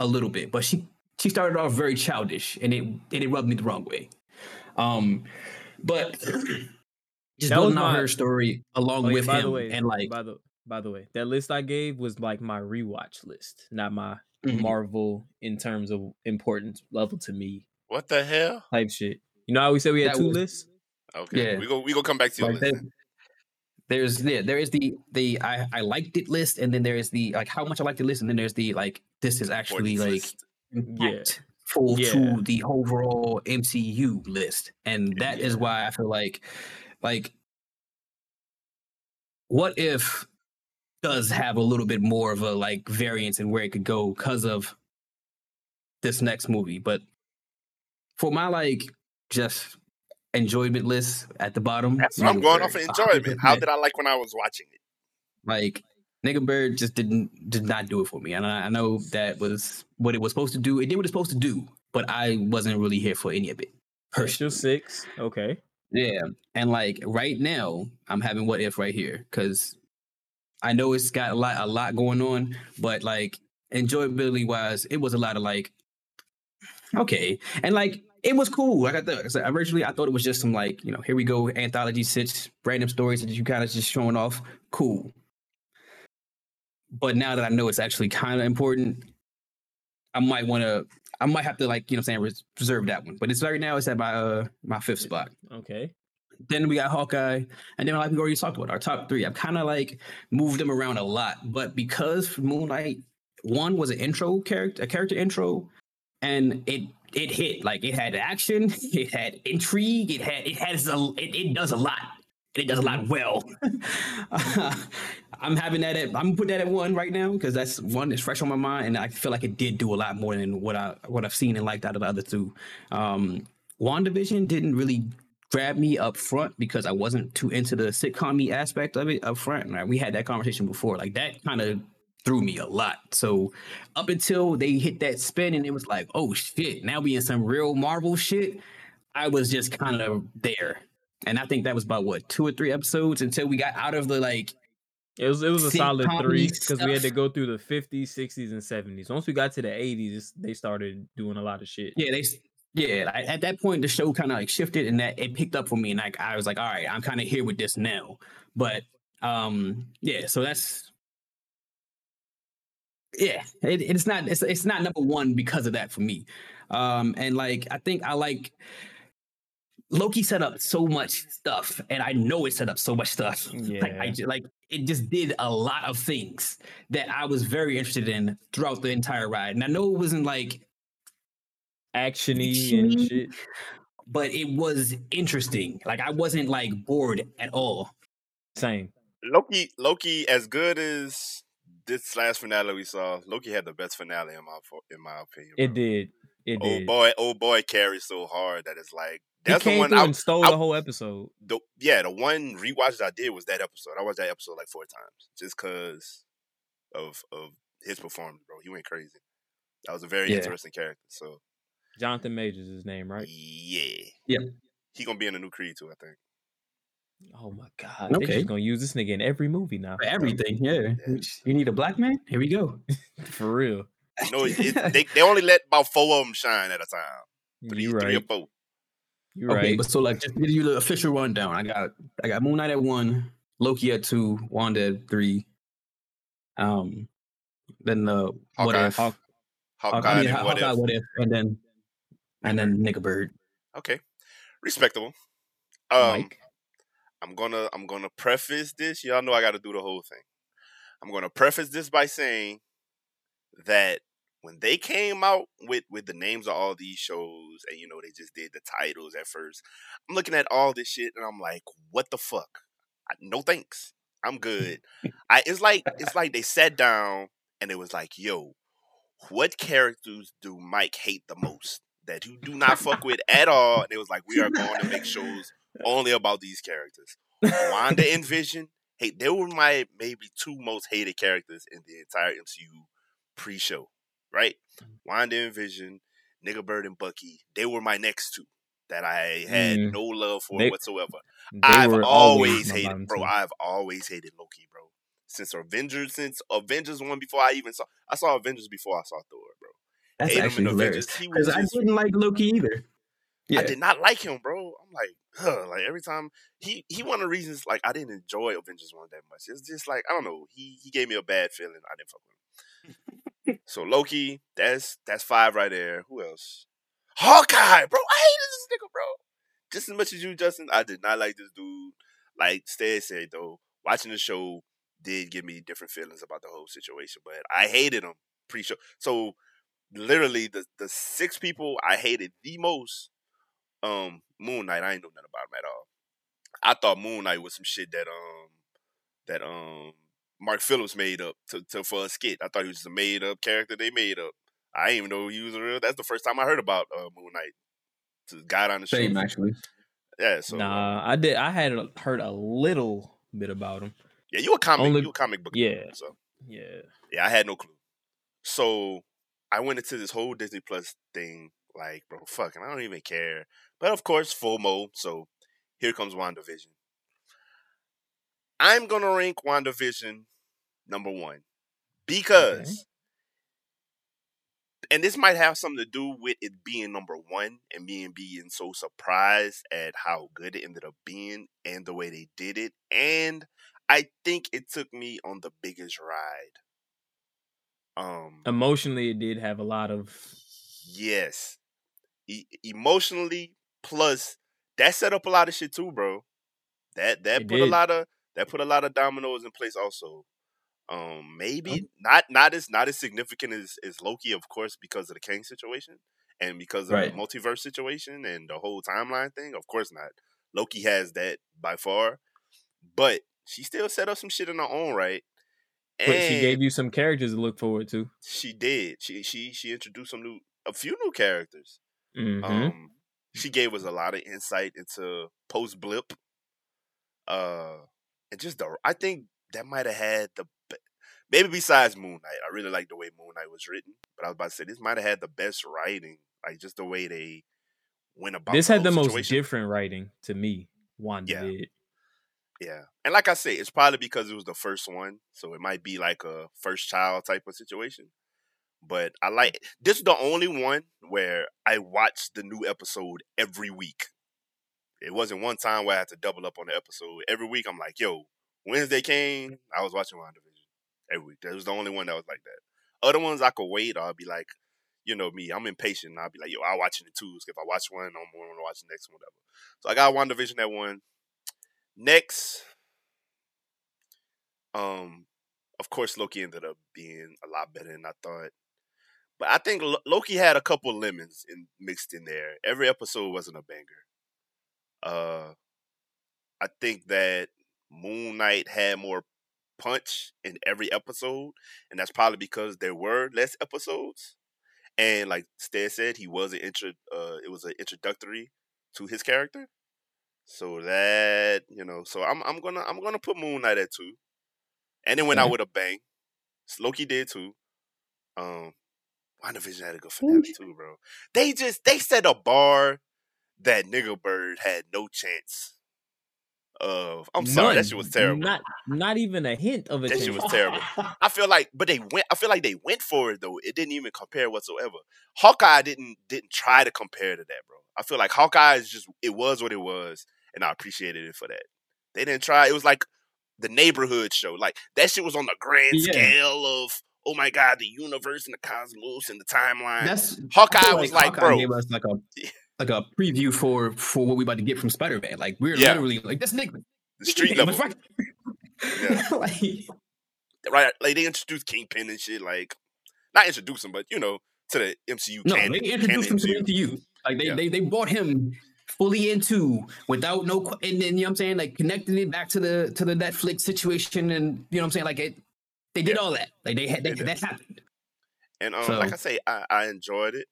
a little bit, but she she started off very childish, and it and it rubbed me the wrong way. Um, but just That was building out her story along yeah, with by him, the way, and like by the by the way, that list I gave was like my rewatch list, not my Mhm. Marvel in terms of importance level to me What the hell? type shit. You know how we said we had That two was- lists? Okay, Yeah. we go we go come back to your Like that- there's yeah, there is the the I, I liked it list, and then there is the like how much I liked the list, and then there's the like this is actually like list. impactful Yeah. to the overall MCU list, and that is Yeah. why I feel like like what if does have a little bit more of a like variance in where it could go because of this next movie, but for my like just enjoyment list at the bottom, That's what I'm going Nigga off of enjoyment. How did I like when I was watching it? like Nigga Bird just didn't did not do it for me, and I, I know that was what it was supposed to do. It did what it's supposed to do, but I wasn't really here for any of it. Special Personally. six. Okay. Yeah, and like right now, I'm having what if right here because I know it's got a lot a lot going on, but like enjoyability wise, it was a lot of like okay, and like it was cool. Like I thought, so originally I thought it was just some like you know here we go anthology sits random stories that you kind of just showing off. Cool, but now that I know it's actually kind of important, I might want to. I might have to like you know I'm saying res- reserve that one. But it's right now it's at my uh my fifth spot. Okay. Then we got Hawkeye, and then like we already talked about our top three. I've kind of like moved them around a lot, but because Moon Knight one was an intro character, a character intro, and it it hit like it had action, it had intrigue, it had it has a it, it does a lot, and it does a lot well. I'm having that at I'm gonna put that at one right now because that's one that's fresh on my mind, and I feel like it did do a lot more than what I what I've seen and liked out of the other two. Um, WandaVision didn't really grab me up front because I wasn't too into the sitcom aspect of it up front. Right? We had that conversation before. Like that kind of threw me a lot. So up until they hit that spin and it was like, oh shit, now we in some real Marvel shit. I was just kind of there. And I think that was about what, two or three episodes until we got out of the like It was it was a solid three because we had to go through the 50s, 60s, and 70s. Once we got to the 80s, they started doing a lot of shit. Yeah, they. Yeah, at that point the show kind of like shifted and that it picked up for me, and like I was like, all right, I'm kind of here with this now. But um, yeah, so that's yeah, it, it's not it's it's not number one because of that for me. Um, and like I think I like Loki set up so much stuff, and I know it set up so much stuff. like I Yeah. like it just did a lot of things that I was very interested in throughout the entire ride, and I know it wasn't like Actiony and shit. but it was interesting. Like I wasn't like bored at all. Same. Loki, Loki, as good as this last finale we saw, Loki had the best finale in my in my opinion. It did. It Oh did. boy, oh boy, carries so hard that it's like He that's the one. I, and stole I- the whole episode. the, yeah, the one rewatch I did was that episode. I watched that episode like four times just because of of his performance, bro. He went crazy. That was a very Yeah. interesting character. So Jonathan Majors is his name, right? yeah, Yep. He gonna be in the new Creed too, I think. Oh my god. They're Okay. just gonna use this nigga in every movie now. For everything, yeah. Yeah. You need a black man? Here we go. For real. No, it, it, they they only let about four of them shine at a time. Three, You three or four. You Okay, right. but so like just give you the official rundown. I got I got Moon Knight at one, Loki at two, Wanda at three. Um then the what Hawkeye. if Hawk- Hawkeye I mean, and Haw- what Hawkeye, if? what if and then and then Nigga Bird. Okay, respectable. Um, Mike. I'm gonna I'm gonna preface this. Y'all know I got to do the whole thing. I'm gonna preface this by saying that when they came out with with the names of all these shows, and you know they just did the titles at first, I'm looking at all this shit and I'm like, what the fuck? I, no thanks. I'm good. I it's like it's like they sat down and it was like, yo, what characters do Mike hate the most that you do not fuck with at all? And it was like, we are going to make shows only about these characters. Wanda and Vision, hey, they were my maybe two most hated characters in the entire MCU pre-show, right? Wanda and Vision, Nigga Bird and Bucky, they were my next two that I had Mm. no love for They- whatsoever. They I've always hated, bro. two. I've always hated Loki, bro. Since Avengers, since Avengers one before I even saw, I saw Avengers before I saw Thor, bro. That's hate actually hilarious. Because I didn't like Loki either. Yeah, I did not like him, bro. I'm like, huh, like every time he he one of the reasons like I didn't enjoy Avengers one that much. It's just like I don't know. He he gave me a bad feeling. I didn't fuck with him. so Loki, that's that's five right there. Who else? Hawkeye, bro. I hated this nigga, bro. Just as much as you, Justin. I did not like this dude. Like Stead said though, watching the show did give me different feelings about the whole situation, but I hated him pre-show. So literally the the six people I hated the most um Moon Knight, I ain't know nothing about him at all. I thought Moon Knight was some shit that um that um Mark Phillips made up to, to for a skit. I thought he was just a made up character they made up. I didn't even know he was a real. That's the first time I heard about uh, Moon Knight. To guy on the show. same actually. Yeah, so uh, nah, I did. I had heard a little bit about him. yeah, you a comic, only- you a comic book. yeah. nerd, so Yeah, yeah, I had no clue. So I went into this whole Disney Plus thing like, bro, fucking, I don't even care. But of course, FOMO. So here comes WandaVision. I'm gonna rank WandaVision number one because, and this might have something to do with it being number one and me and being so surprised at how good it ended up being and the way they did it, and I think it took me on the biggest ride. Um, emotionally, it did have a lot of. Yes. E- emotionally, plus that set up a lot of shit too, bro. That that It put a lot of that put a lot of dominoes in place also. Um maybe not not as not as significant as, as Loki, of course, because of the Kang situation and because of Right. the multiverse situation and the whole timeline thing. Of course not. Loki has that by far. But she still set up some shit in her own right. But she gave you some characters to look forward to. she did. She she she introduced some new a few new characters. Mhm. Um, she gave us a lot of insight into post blip. Uh, and just the I think that might have had the be- maybe besides Moon Knight. I really like the way Moon Knight was written, but I was about to say this might have had the best writing, like just the way they went about. this the had the whole most different writing to me. Wanda Yeah. did. Yeah, and like I say, it's probably because it was the first one, so it might be like a first child type of situation. But I like this is the only one where I watched the new episode every week. It wasn't one time where I had to double up on the episode. Every week I'm like, yo, Wednesday came, I was watching WandaVision. Every week. That was the only one that was like that. Other ones I could wait, I'll be like, you know me, I'm impatient. I'll be like, yo, I'll watch it in twos. If I watch one, I'm going to watch the next one, whatever. So I got WandaVision that one. Next, um, of course, Loki ended up being a lot better than I thought. But I think Lo- Loki had a couple lemons in, mixed in there. Every episode wasn't a banger. Uh, I think that Moon Knight had more punch in every episode, and that's probably because there were less episodes. And like Stan said, he was an intro. Uh, it was an introductory to his character. So that you know, so I'm I'm gonna I'm gonna put Moon Knight at two, and then went out Okay. with a bang. Loki did too. Um, WandaVision had a good finale too, bro. They just they set a bar that Nigga Bird had no chance of. I'm sorry, that None. shit was terrible. Not not even a hint of a chance. That shit was terrible. I feel like, but they went. I feel like they went for it though. It didn't even compare whatsoever. Hawkeye didn't didn't try to compare to that, bro. I feel like Hawkeye is just it was what it was, and I appreciated it for that. They didn't try. It was like the neighborhood show. Like that shit was on the grand Yeah. scale of oh my god, the universe and the cosmos and the timeline. That's Hawkeye feel was like, Hawkeye bro. gave us like a like a preview for for what we about to get from Spider Man. Like we're Yeah. literally like this nigga the street level, right. Yeah. like right? Like they introduced Kingpin and shit. Like not introduce him, but you know, to the MCU. no, canon, they introduced him to the. MCU. Like they, Yeah. they they brought him fully into without no and then you know what I'm saying like connecting it back to the to the Netflix situation and you know what I'm saying like it they did Yeah. all that like they had They that happened. And um, So- like I say, I, I enjoyed it.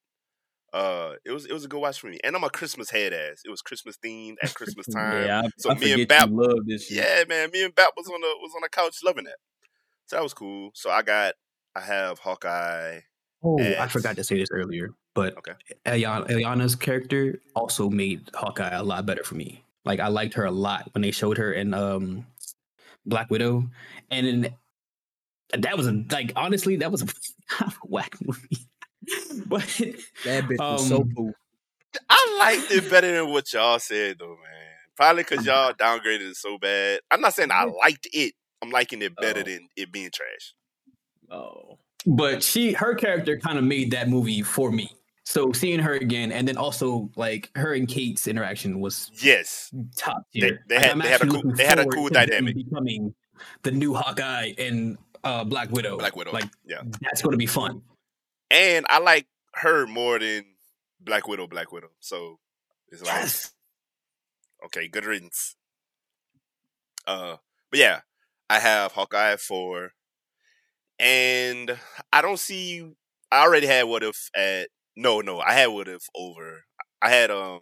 Uh, it was it was a good watch for me, and I'm a Christmas head ass. It was Christmas themed at Christmas time. Yeah, I, So I me and Bap- love this shit. Yeah, man. Me and Bat was on the was on the couch loving that. So that was cool. So I got I have Hawkeye. Oh, I forgot to say this earlier, but Okay. Yelena, Yelena's character also made Hawkeye a lot better for me. Like I liked her a lot when they showed her in um Black Widow, and in, that was a like honestly that was a whack movie. but That bitch was so Um, cool. I liked it better than what y'all said though, man. Probably because y'all downgraded it so bad. I'm not saying I liked it. I'm liking it better Oh. than it being trash. Oh, but she her character kind of made that movie for me. So seeing her again, and then also like her and Kate's interaction was Yes, top They- tier. they Like, had- I'm they had a cool- they had a cool dynamic. becoming the new Hawkeye and uh, Black Widow. Black Widow. Like yeah, that's going to be fun. and I like her more than Black Widow. Black Widow. So it's like Yes. okay, good riddance. Uh, but yeah, I have Hawkeye four, and I don't see. I already had what if at no, no, I had what if over. I had um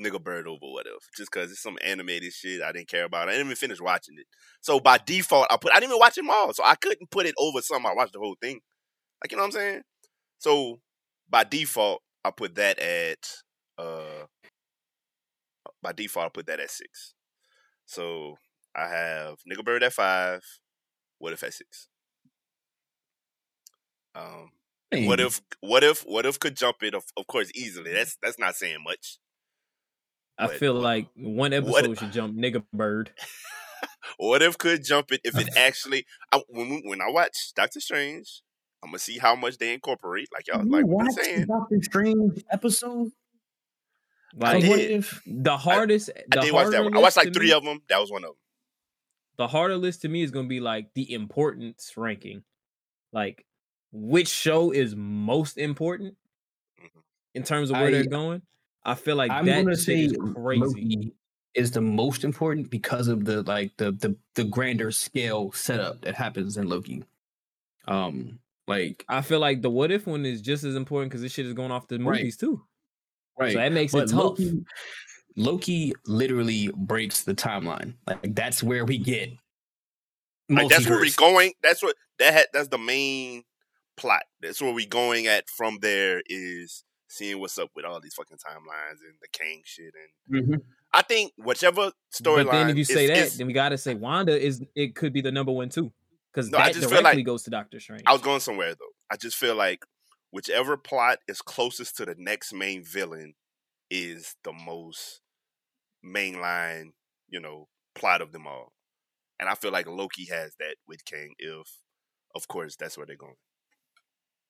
nigga bird over what if just because it's some animated shit I didn't care about. I didn't even finish watching it, so by default I put I didn't even watch them all, so I couldn't put it over something. I watched the whole thing, like you know what I'm saying. So by default I put that at uh by default I put that at six. So I have nigga bird at five. What if at six? Um, what if what if what if could jump it of, of course easily. That's that's not saying much. I What- feel like one what- episode should jump nigga bird. What if could jump it if it actually I, when we- when I watch Doctor Strange, I'm gonna see how much they incorporate. Like y'all like we've been saying. Doctor Strange episode? I Like did. what if the hardest, I the did watch that one. I watched like three me- of them. That was one of them. the harder list to me is going to be like the importance ranking. Like which show is most important Mhm. in terms of where they're going. I feel like I'm that gonna shit say is crazy. Loki is the most important because of the like the the the grander scale setup that happens in Loki. Um, like I feel like the what if one is just as important because this shit is going off the Right. movies too. right, So that makes but it tough. Loki, Loki literally breaks the timeline. Like that's where we get. Like that's where we multiverse. going. That's what that had, that's the main plot. That's where we're going at from there is seeing what's up with all these fucking timelines and the Kang shit and Mhm. I think whichever storyline. Then if you say is- that, is- then we gotta say Wanda is it could be the number one too. Because No, I that just feel directly like- goes to Doctor Strange. I was going somewhere though. I just feel like whichever plot is closest to the next main villain is the most mainline, you know, plot of them all. And I feel like Loki has that with Kang if of course that's where they're going.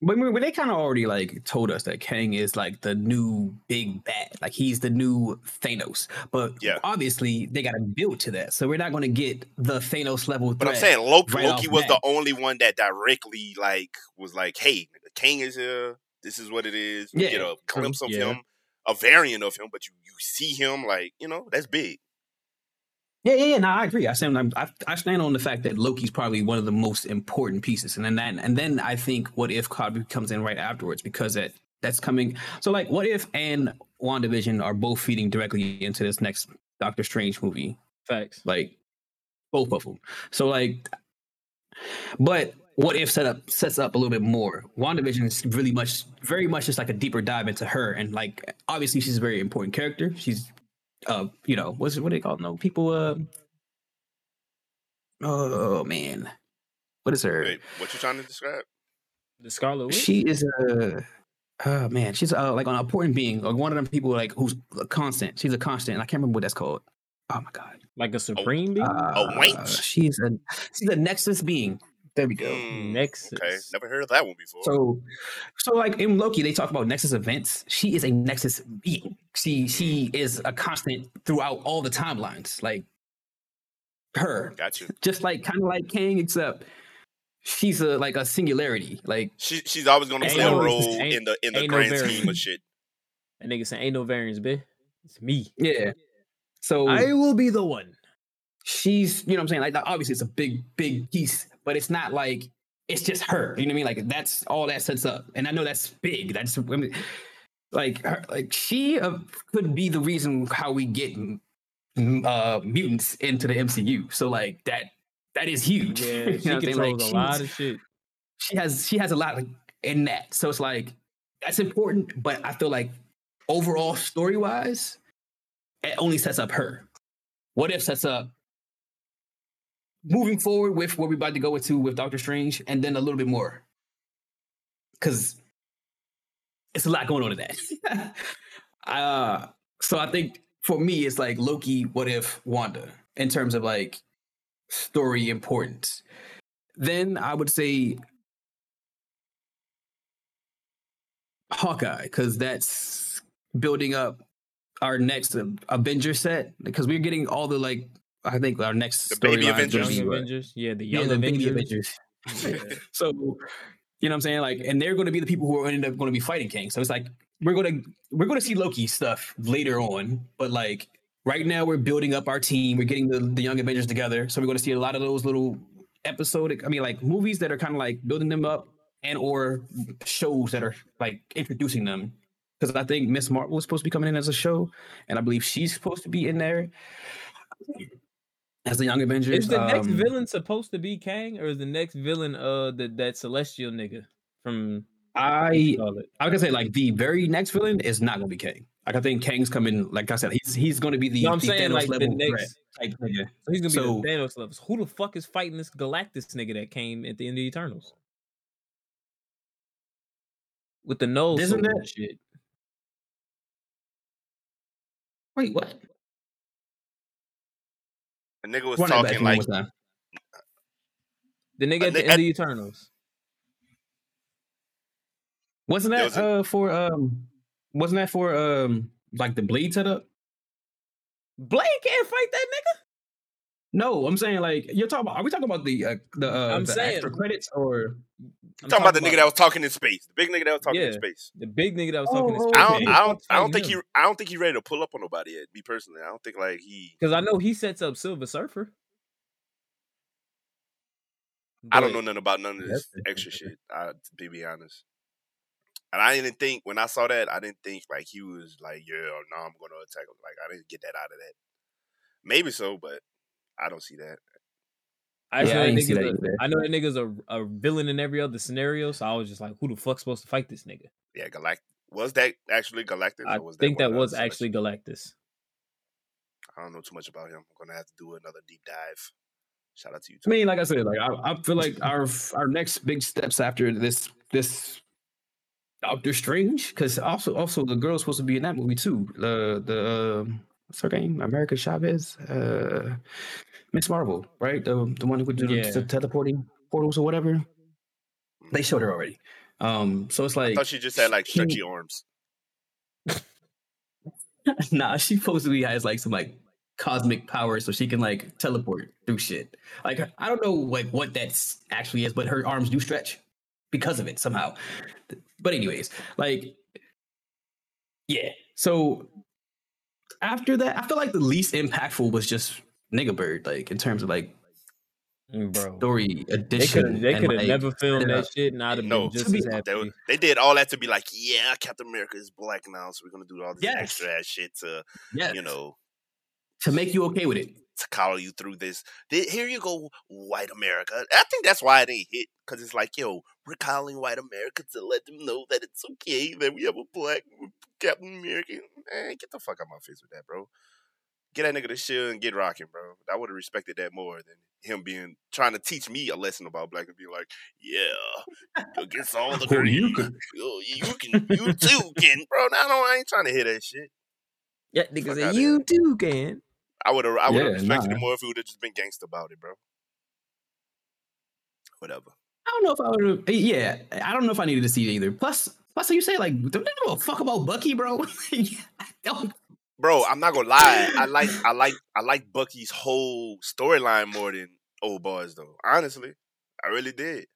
But, they kind of already like told us that Kang is like the new big bad, like he's the new Thanos. But Yeah. obviously they got to build to that, so we're not going to get the Thanos level. But I'm saying Loki, right Loki was the only one that directly like was like, "Hey, Kang is here. This is what it is." You Yeah, get a um, glimpse of yeah. him, a variant of him, but you you see him like you know that's big. Yeah, yeah, yeah. No, I agree. I stand. I'm, I, I stand on the fact that Loki's probably one of the most important pieces, and then that, and then I think what if Cosby comes in right afterwards because that that's coming. So like, what if and Wandavision are both feeding directly into this next Doctor Strange movie? Facts. like both of them. So like, but what if set up sets up a little bit more? WandaVision is really much, very much just like a deeper dive into her, and like obviously she's a very important character. She's, uh, you know, what's what do they call it? No people. Uh, oh man, what is her? Wait, what you trying to describe? The Scarlet Witch. She is a. Oh man, she's uh, like an important being, like one of them people like who's a constant. She's a constant. and I can't remember what that's called. Oh my god. like a supreme being. Uh, wench? She's a she's a nexus being. There we go. Mm, Nexus. Okay, never heard of that one before. So, so like in Loki, they talk about nexus events. She is a nexus being. She she is a constant throughout all the timelines. Like her, Got you. just like kind of like Kang, except she's a like a singularity. Like She she's always gonna Ain't play a role in the in the ain't no grand scheme of shit. That nigga saying ain't no variance, bitch. It's me. yeah. So I will be the one. She's you know what I'm saying like obviously it's a big big piece, but it's not like it's just her. You know what I mean? Like that's all that sets up, and I know that's big. That's I mean, like her, like she uh, could be the reason how we get mm, uh mutants into the MCU. So like that that is huge. Yeah, You she know what controls Like, a lot of shit. she has she has a lot in that. So it's like that's important, but I feel like overall story wise, it only sets up her. What if sets up moving forward with what we're about to go into with Doctor Strange, and then a little bit more. Cause it's a lot going on in that. uh, so I think for me, it's like Loki, what if Wanda, in terms of like story importance. Then I would say Hawkeye, because that's building up our next Avenger set. Because we're getting all the like, I think our next The baby storyline is Avengers? gonna Young Avengers, yeah, the yeah, young the Avengers. Avengers. Yeah. So, you know what I'm saying? Like, and they're going to be the people who are end up going to be fighting Kang. So it's like we're going to we're going to see Loki stuff later on, but like right now we're building up our team. We're getting the the young Avengers together. So we're going to see a lot of those little episodic. I mean, like movies that are kind of like building them up, and or shows that are like introducing them. Because I think Miss Marvel was supposed to be coming in as a show, and I believe she's supposed to be in there as the young Avengers. Is the next Um, villain supposed to be Kang, or is the next villain uh the, that celestial nigga from I? I gonna say like the very next villain is not gonna be Kang. Like I think Kang's coming. Like I said, he's he's gonna be the, No, I'm the saying Thanos like the level threat next. type nigga. So he's gonna be the Thanos levels. Who the fuck is fighting this Galactus nigga that came at the end of Eternals? With the nose Isn't that- shit. Wait, what? The nigga was Run talking to me one like. The nigga at the ni- end at- of Eternals. Wasn't that was a- uh for um? Wasn't that for um like the blade setup? Blade can't fight that nigga. No, I'm saying like you're talking about. Are we talking about the uh, the uh, I'm the saying- extra credits or? I'm talking about the nigga that was talking in space, the big nigga that was talking in space. the big nigga that was Oh, talking. oh, space. I don't, I don't, I don't think he, I don't think he ready to pull up on nobody yet. Me personally, I don't think like he. because I know he sets up Silver Surfer. I don't know nothing about none of this extra shit. I, to be, be honest, and I didn't think when I saw that, I didn't think like he was like, yeah, no, I'm gonna attack him. Like I didn't get that out of that. Maybe so, but I don't see that. I, Yeah, know I that ain't see nigga's that a- I know that nigga's a, a villain in every other scenario, so I was just like, who the fuck's supposed to fight this nigga? Yeah, Galactus was that actually Galactus? I or was think one that was Celestials? actually Galactus. I don't know too much about him. I'm gonna have to do another deep dive. Shout out to you. I mean, like I said, like I, I feel like our our next big steps after this this Doctor Strange, because also also the girl's supposed to be in that movie too. The the um what's her name? America Chavez, uh, Miss Marvel, right? The the one who would do Yeah. the teleporting portals or whatever. They showed her already. Um, so it's I like thought she just had like she- stretchy arms. nah, she supposedly has like some like cosmic power, so she can like teleport through shit. Like I don't know like what that's actually is, but her arms do stretch because of it somehow. But anyways, like yeah. So after that, I feel like the least impactful was just Nigga Bird, like in terms of like Mm, Bro, story they addition. they could have like, never filmed yeah. that shit, and I'd have No, been just to be- happy. They, were- they did all that to be like, yeah, Captain America is black now, so we're gonna do all this Yes. extra ass shit to, yes, you know, to make you okay with it. to collar you through this. Here you go, white America. I think that's why it ain't hit because it's like, yo, we're calling white America to let them know that it's okay that we have a black Captain America. Man, get the fuck out my face with that, bro. Get that nigga to chill and get rocking, bro. I would have respected that more than him being trying to teach me a lesson about black and be like, yeah, against all the green. you can- Oh, you can, you too can, bro. No, no, I ain't trying to hear that shit. Yeah, Fuck nigga outta said here. you too can. I would have, I would have Yeah, respected nah. it more if it would have just been gangster about it, bro. Whatever. I don't know if I would. have Yeah, I don't know if I needed to see it either. Plus, plus, you say like, don't give a fuck about Bucky, bro? I don't. Bro, I'm not gonna lie. I like, I like, I like Bucky's whole storyline more than old boys, though. Honestly, I really did.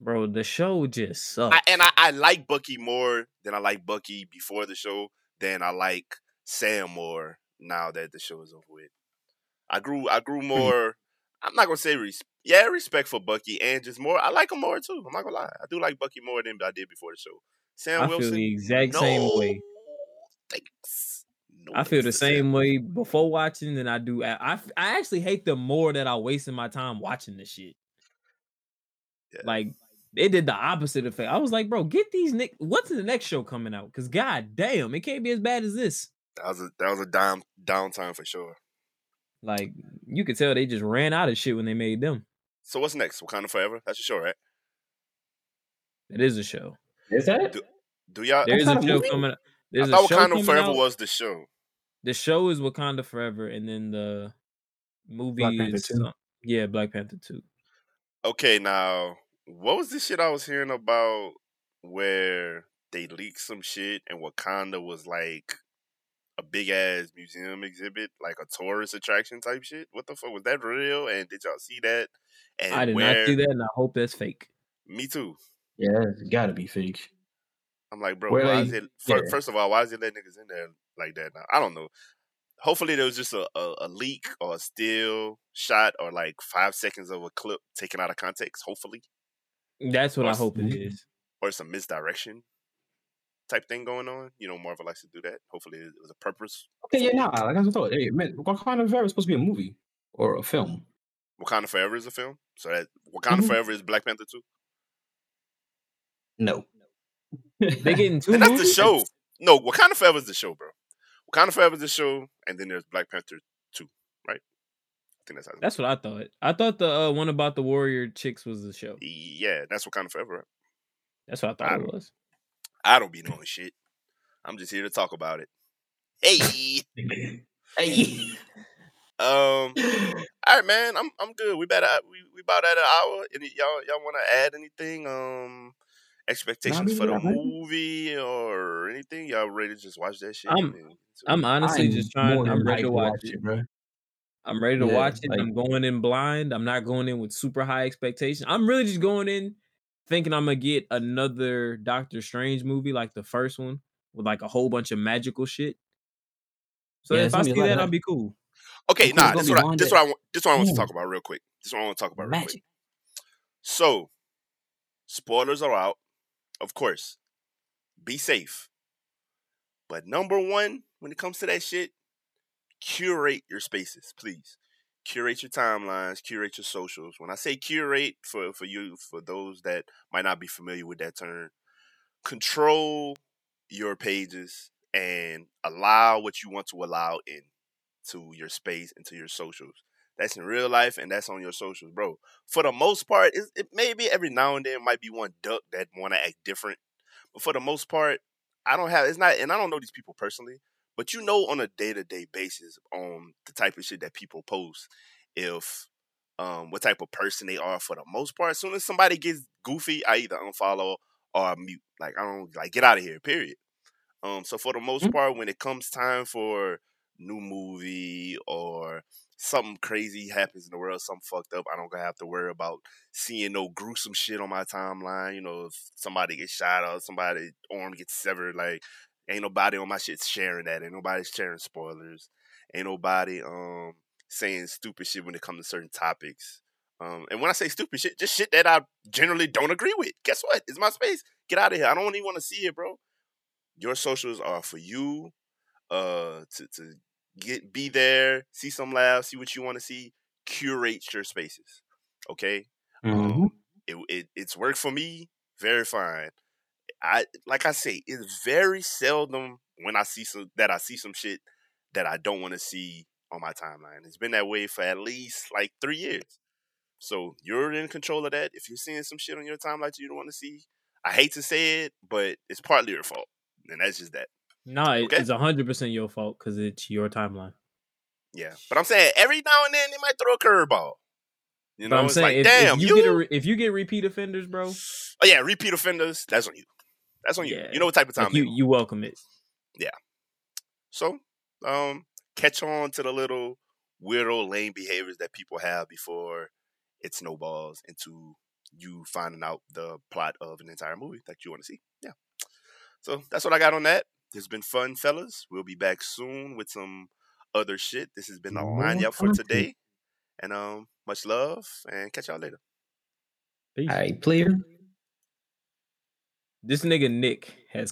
Bro, the show just sucked. I, and I, I like Bucky more than I like Bucky before the show. Than I like Sam more now that the show is over with. I grew, I grew hmm. more. I'm not gonna say res- yeah, respect for Bucky and just more. I like him more too. I'm not gonna lie. I do like Bucky more than I did before the show. Sam I Wilson, feel the exact no, same way. Thanks. No I feel the to Sam same way before watching than I do. I I actually hate them more that I wasting my time watching this shit. Yeah. Like they did the opposite effect. I was like, bro, get these Nick. What's the next show coming out? Because god damn, it can't be as bad as this. That was a that was a down downtime for sure. Like you could tell they just ran out of shit when they made them. So what's next? Wakanda Forever. That's your show, right? It is a show. Is that? Do y'all? There's a show movie? coming. I There's a thought Wakanda Forever out. was the show. The show is Wakanda Forever, and then the movie Black Panther is 2. some- yeah, Black Panther two. Okay, now what was this shit I was hearing about where they leaked some shit and Wakanda was like a big ass museum exhibit, like a tourist attraction type shit? What the fuck was that real? And did y'all see that? And I did where? not see that, and I hope that's fake. Me too. Yeah, it's got to be fake. I'm like, bro, Where why they- is it? fir- yeah. First of all, why is it letting niggas in there like that? Now I don't know. Hopefully, there was just a, a, a leak or a still shot or like five seconds of a clip taken out of context. Hopefully, That's what I Or hope it s- is. or some misdirection type thing going on. You know, Marvel likes to do that. Hopefully, it was a purpose. Okay, yeah, nah, like I thought, hey, man, Wakanda Forever is supposed to be a movie or a film. Wakanda Forever is a film, so that Wakanda Mhm. Forever is Black Panther two. No. They getting two And that's the show. No, Wakanda Forever is the show, bro. Wakanda Forever is the show, and then there's Black Panther two, right? I think that's how. That's what I thought. I thought the uh, one about the warrior chicks was the show. yeah, that's Wakanda Forever. Right? That's what I I thought it don't- was. I don't be knowing shit. I'm just here to talk about it. Hey, hey. um, all right, man. I'm I'm good. We better we we about at an hour. Any y'all y'all want to add anything? Um, expectations we for the not ready. movie or anything? Y'all ready to just watch that shit? I'm- and I'm honestly I'm just trying. I'm ready to watch it. bro. I'm ready to Yeah, watch it. like- I'm going in blind. I'm not going in with super high expectations. I'm really just going in thinking I'm gonna get another Doctor Strange movie like the first one with like a whole bunch of magical shit. So Yeah, if I see be that, I'll be cool. Okay, It's nah. This be what I, one this that- what I want. This what I want to talk about real quick. This is what I want to talk about real quick. Magic. So, spoilers are out, of course. Be safe. But number one, when it comes to that shit, curate your spaces, please. Curate your timelines, curate your socials. When I say curate, for, for you, for those that might not be familiar with that term, control your pages and allow what you want to allow in to your space, into your socials. That's in real life and that's on your socials, bro for the most part, it, it maybe every now and then might be one duck that want to act different, but for the most part, I don't have. It's not, and I don't know these people personally, but you know, on a day to day basis, on the type of shit that people post, if um what type of person they are. For the most part, as soon as somebody gets goofy, I either unfollow or mute. Like I don't like get out of here. Period. Um, so for the most Mhm. part, when it comes time for new movie or something crazy happens in the world, something fucked up, I don't gonna have to worry about seeing no gruesome shit on my timeline. You know, if somebody gets shot or somebody arm gets severed, like ain't nobody on my shit sharing that. Ain't nobody sharing spoilers. Ain't nobody um saying stupid shit when it comes to certain topics. Um, and when I say stupid shit, just shit that I generally don't agree with. Guess what? It's my space. Get out of here. I don't even want to see it, bro. Your socials are for you, uh, to to get be there, see some laughs, see what you want to see, curate your spaces. Okay, Mhm. um, it, it it's worked for me. Very fine. I like I say, it's very seldom when I see some that I see some shit that I don't want to see on my timeline. It's been that way for at least like three years. So you're in control of that. If you're seeing some shit on your timeline that you don't want to see, I hate to say it, but it's partly your fault, and that's just that. No, Okay. it's hundred percent your fault because it's your timeline. Yeah, but I'm saying every now and then they might throw a curveball. You know, But I'm it's saying like, if, damn, if you, get a, re- if you get repeat offenders, bro, oh yeah, repeat offenders. That's on you. That's on you. Yeah. You know what type of time like you you welcome it. Yeah. So, um, catch on to the little weirdo lame behaviors that people have before it snowballs into you finding out the plot of an entire movie that you want to see. Yeah. So that's what I got on that. This has been fun, fellas. We'll be back soon with some other shit. This has been the More line up for today. And um, much love and catch y'all later. Peace. All right, player. This nigga Nick has